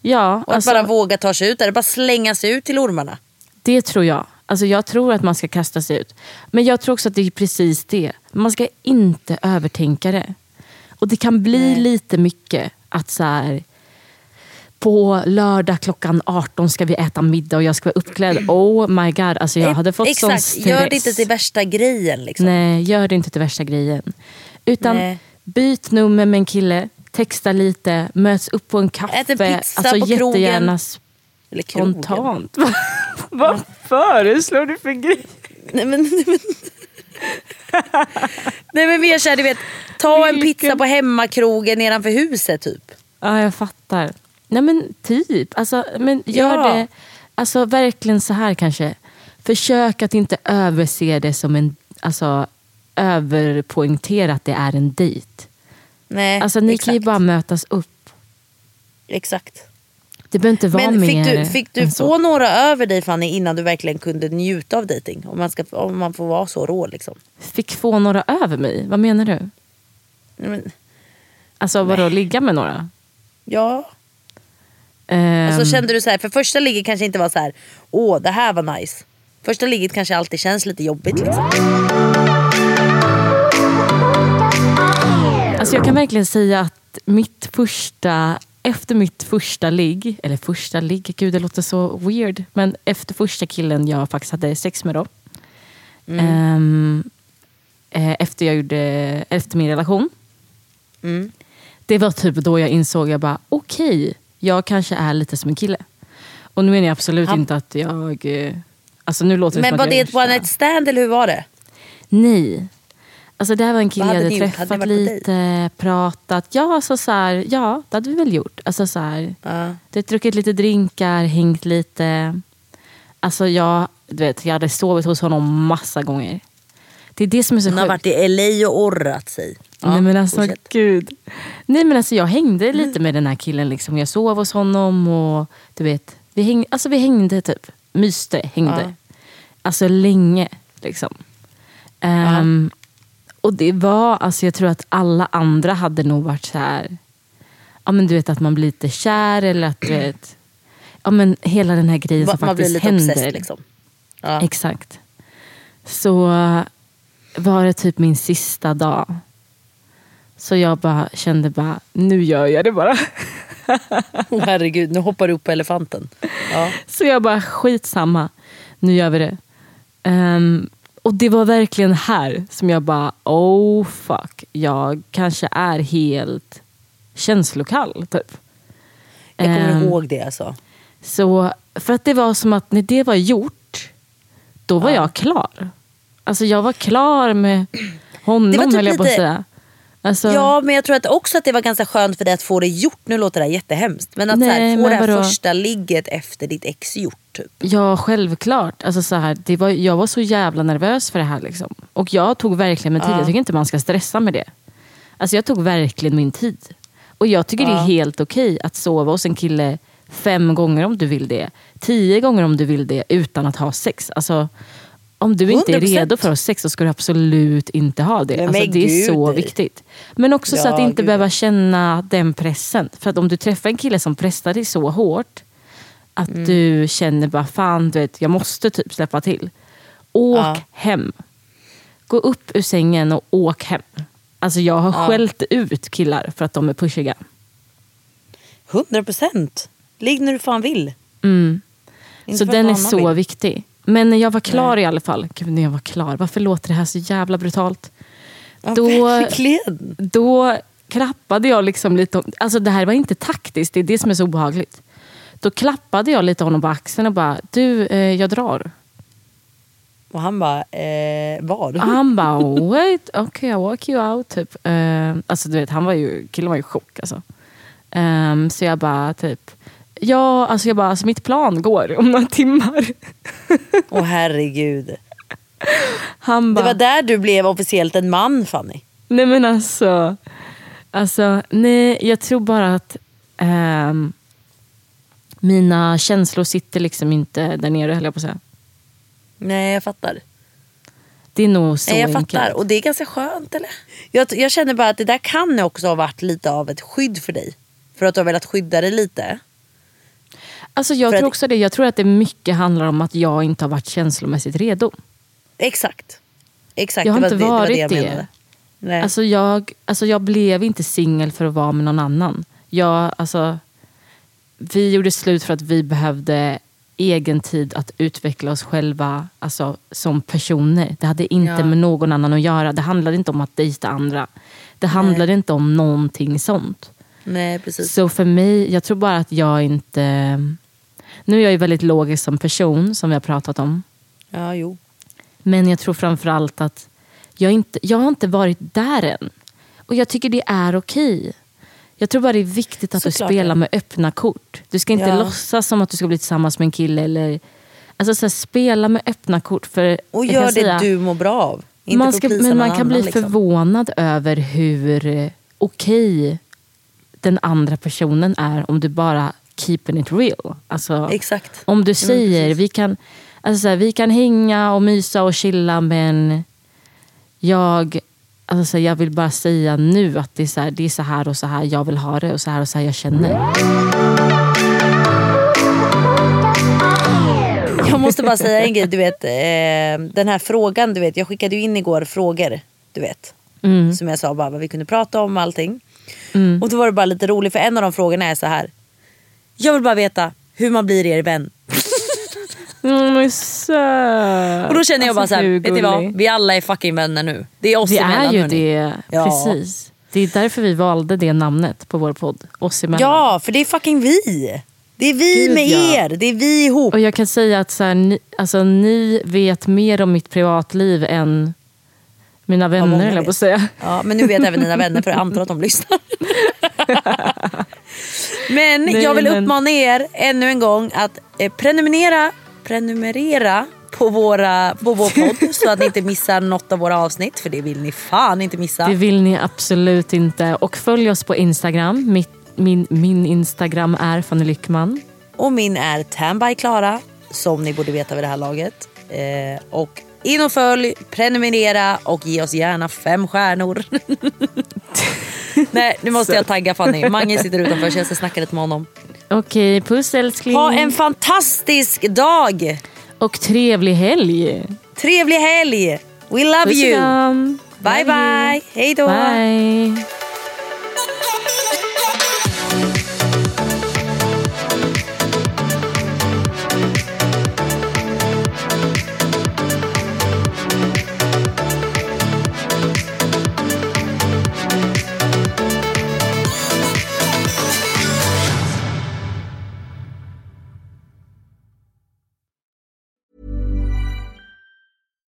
Ja, Och alltså, att bara våga ta sig ut där. Bara slänga sig ut till ormarna. det tror jag. Alltså jag tror att man ska kasta sig ut. Men jag tror också att det är precis det. Man ska inte övertänka det. Och det kan bli lite mycket att så här, på lördag klockan 18 ska vi äta middag och jag ska vara uppklädd. Oh my god, alltså jag hade fått sån Exakt, stress. gör det inte till värsta grejen. Liksom. Nej, gör det inte till värsta grejen. Utan Nej. byt nummer med en kille, texta lite, möts upp på en kaffe. Ät en pizza alltså på krogen. jättegärna Eller krogen. spontant. (laughs) Vad föreslår du för grej? Nej men, nej, men. nej men mer såhär, du vet. Ta en pizza på hemmakrogen nedanför huset typ. Ja, jag fattar. Nej men typ. Alltså, men gör Ja. det alltså, verkligen så här kanske. Försök att inte överse det som en... Alltså, överpoängtera att det är en dejt. Nej, Alltså ni exakt. kan ju bara mötas upp. Exakt. Det behöver inte vara Men mer fick du, fick du få några över dig Fanny innan du verkligen kunde njuta av dejting? Om man, ska, om man får vara så rå liksom. Fick få några över mig? Vad menar du? Men, Alltså vadå, ligga med några? Ja. Ehm, Alltså kände du så här, för första ligget kanske inte var så här, åh det här var nice. Första ligget kanske alltid känns lite jobbigt liksom. Alltså jag kan verkligen säga att mitt första, efter mitt första ligg, eller första ligg, gud det låter så weird. Men efter första killen jag faktiskt hade sex med då. ehm, eh, efter, jag gjorde, efter min relation. Det var typ då jag insåg, jag bara okej, jag kanske är lite som en kille. Och nu menar jag absolut Han- inte att jag... eh, Alltså nu låter det Men var det ett one night stand eller hur var det? Nej. Alltså det här var en kille jag hade hade? Hade träffat på lite, pratat. Ja, alltså så här, ja, det hade vi väl gjort. Alltså så här, Ja. du vet, druckit lite drinkar, hängt lite. Alltså jag, du vet, jag hade sovit hos honom massa gånger. Det är det som är så Hon har sjukt. varit i LA och orrat sig. Ja, Nej men alltså fortsätt. gud. Nej men alltså jag hängde lite med den här killen. Liksom. Jag sov hos honom och du vet. Vi, häng, alltså, vi hängde typ. Myste, hängde. Ja. Alltså länge. Liksom. Ehm, och det var, alltså jag tror att alla andra hade nog varit så här. Ja men du vet att man blir lite kär eller att du vet. Ja men hela den här grejen som Man blir faktiskt lite händer. obsessed liksom. Ja. Exakt. Så var det typ min sista dag. Så jag bara kände bara, nu gör jag det bara. (laughs) Herregud, nu hoppar du upp på elefanten. Ja. Så jag bara, skitsamma. Nu gör vi det. Ehm, och det var verkligen här som jag bara, oh fuck. Jag kanske är helt känslokall. Typ. Jag kommer Ehm, ihåg det alltså. Så, för att det var som att när det var gjort, då var jag klar. Alltså jag var klar med (clears throat) honom Det var typ höll jag på att lite- säga. Alltså, Ja men jag tror att också att det var ganska skönt för dig att få det gjort. Nu låter det här jättehemskt. Men att så här, Nej, få men det här vadå? första ligget efter ditt ex gjort. Typ. Ja, självklart. Alltså, så här, det var, jag var så jävla nervös för det här. Liksom. Och jag tog verkligen min tid. Jag tycker inte man ska stressa med det. Alltså, jag tog verkligen min tid. Och jag tycker det är helt okej att sova hos en kille fem gånger om du vill det. Tio gånger om du vill det utan att ha sex. Alltså, om du inte är 100%. redo för att ha sex så ska du absolut inte ha det. Alltså, det är så viktigt. Men också så Ja, att inte gud. behöva känna den pressen. För att om du träffar en kille som pressar dig så hårt att Mm. du känner bara fan, du vet, jag måste typ släppa till. Åk Ja. hem. Gå upp ur sängen och åk hem. Alltså jag har skällt ut killar för att de är pushiga. 100 procent. Ligg när du fan vill. Mm. Så den är så vill. viktig. Men när jag var klar i alla fall. Gud, när jag var klar. Varför låter det här så jävla brutalt? Ja, Då- verkligen. Då klappade jag liksom lite. Alltså det här var inte taktiskt, det är det som är så obehagligt. Då klappade jag lite honom på axeln och bara, du eh, jag drar. Och han bara, eh, vad? Han bara, (laughs) wait, okay I walk you out. Typ. Eh, alltså du vet, han var ju, killen var ju i chock. Alltså. Ehm, så jag bara, typ, ja, alltså jag bara, alltså mitt plan går om några timmar. Åh herregud. Han Det bara, var där du blev officiellt en man Fanny. nej men alltså, alltså, nej, jag tror bara att ehm, mina känslor sitter liksom inte där nere höll jag på att säga. Nej jag fattar. Det är nog så Nej, jag enkelt. fattar. Och det är ganska skönt eller? Jag, jag känner bara att det där kan också ha varit lite av ett skydd för dig. För att du har velat skydda dig lite. Alltså jag för tror att- också det. Jag tror att det mycket handlar om att jag inte har varit känslomässigt redo. Exakt. Exakt. Jag har det inte det, var varit det jag det. Nej. Alltså jag, alltså jag blev inte singel för att vara med någon annan. Jag, alltså, vi gjorde slut för att vi behövde egen tid att utveckla oss själva alltså, som personer. Det hade inte Ja. med någon annan att göra. Det handlade inte om att dejta andra. Det handlade inte om någonting sånt. Nej precis. Så för mig, jag tror bara att jag inte... Nu är jag ju väldigt logisk som person, som vi har pratat om. Ja jo. Men jag tror framförallt att jag, inte, jag har inte varit där än. Och jag tycker det är okej. Jag tror bara det är viktigt att Såklart du spelar med öppna kort. Du ska inte Ja. låtsas som att du ska bli tillsammans med en kille. Eller, alltså så här, spela med öppna kort. För Och gör det säga- du mår bra av. Inte man ska, men man kan bli annan, liksom. förvånad över hur eh, okej den andra personen är om du bara keeping it real. Alltså, Exakt. Om du säger precis. vi kan, alltså så här, vi kan hänga och mysa och chilla men jag Alltså, så här, jag vill bara säga nu att det är, så här, det är så här och så här jag vill ha det och så här och så här jag känner. Jag måste bara säga en grej. Du vet, eh, den här frågan, du vet, jag skickade ju in igår frågor. Du vet. Som jag sa bara vad vi kunde prata om och allting. Och då var det bara lite roligt för en av de frågorna är så här. Jag vill bara veta hur man blir er vän. Mm, men söt. Och då känner jag bara Alltså, så här, hur vet ni vad? Vi alla är fucking vänner nu. Det är oss Vi emellan är ju hörni. det. Ja. Precis. Det är därför vi valde det namnet på vår podd. Oss emellan. Ja, för det är fucking vi. Det är vi Gud, med ja. er. Det är vi ihop. Och jag kan säga att så här, ni, alltså, ni vet mer om mitt privatliv än mina vänner, jag vet. på att säga. Ja, men nu vet även (laughs) dina vänner för jag antar att de lyssnar. (laughs) men Nej, jag vill men- uppmana er ännu en gång att eh, prenumerera, prenumerera på, våra, på vår podd (laughs) så att ni inte missar något av våra avsnitt. För det vill ni fan inte missa. Det vill ni absolut inte. Och följ oss på Instagram. Mitt, min, min Instagram är Fanny Lyckman. Och min är Tanby Klara som ni borde veta vid det här laget. Eh, och in och följ, prenumerera och ge oss gärna fem stjärnor. (laughs) Nej, nu måste jag tagga Fanny. Mange sitter utanför så jag ska snacka lite med honom. Okej, puss älskling. Ha en fantastisk dag! Och trevlig helg. Trevlig helg! We love Puss you! Bye you. bye! Hej då! Bye.